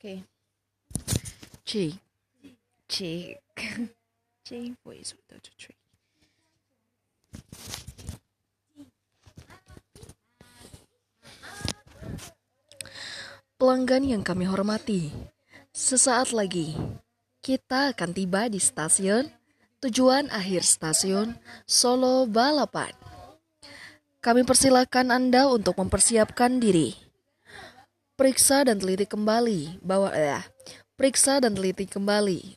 Oke. J. J. J voice without a tree. Pelanggan yang kami hormati, sesaat lagi kita akan tiba di stasiun tujuan akhir stasiun Solo Balapan. Kami persilakan Anda untuk mempersiapkan diri. Periksa dan teliti kembali bahwa eh, periksa dan teliti kembali.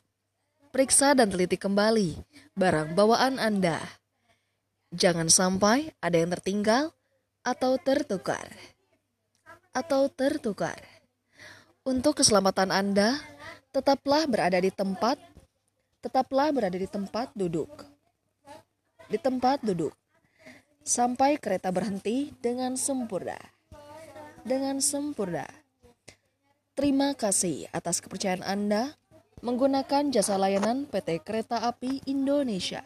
Periksa dan teliti kembali barang bawaan Anda. Jangan sampai ada yang tertinggal atau tertukar. Atau tertukar. Untuk keselamatan Anda, tetaplah berada di tempat tetaplah berada di tempat duduk. Di tempat duduk. Sampai kereta berhenti dengan sempurna. Dengan sempurna. Terima kasih atas kepercayaan Anda menggunakan jasa layanan PT Kereta Api Indonesia.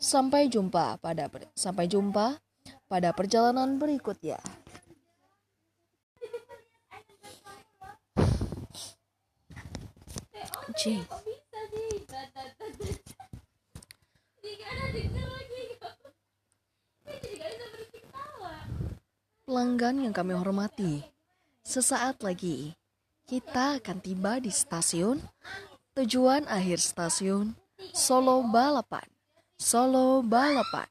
Sampai jumpa pada sampai jumpa pada perjalanan berikutnya. Pelanggan yang kami hormati, sesaat lagi kita akan tiba di stasiun tujuan akhir stasiun Solo Balapan. Solo Balapan.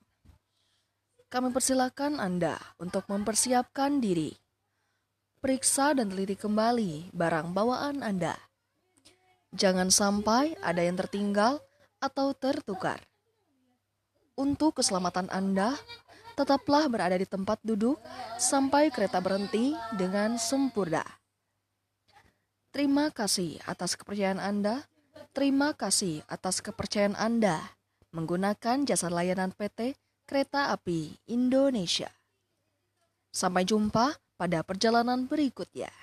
Kami persilakan Anda untuk mempersiapkan diri. Periksa dan teliti kembali barang bawaan Anda. Jangan sampai ada yang tertinggal atau tertukar. Untuk keselamatan Anda, tetaplah berada di tempat duduk sampai kereta berhenti dengan sempurna. Terima kasih atas kepercayaan Anda. Terima kasih atas kepercayaan Anda menggunakan jasa layanan PT Kereta Api Indonesia. Sampai jumpa pada perjalanan berikutnya.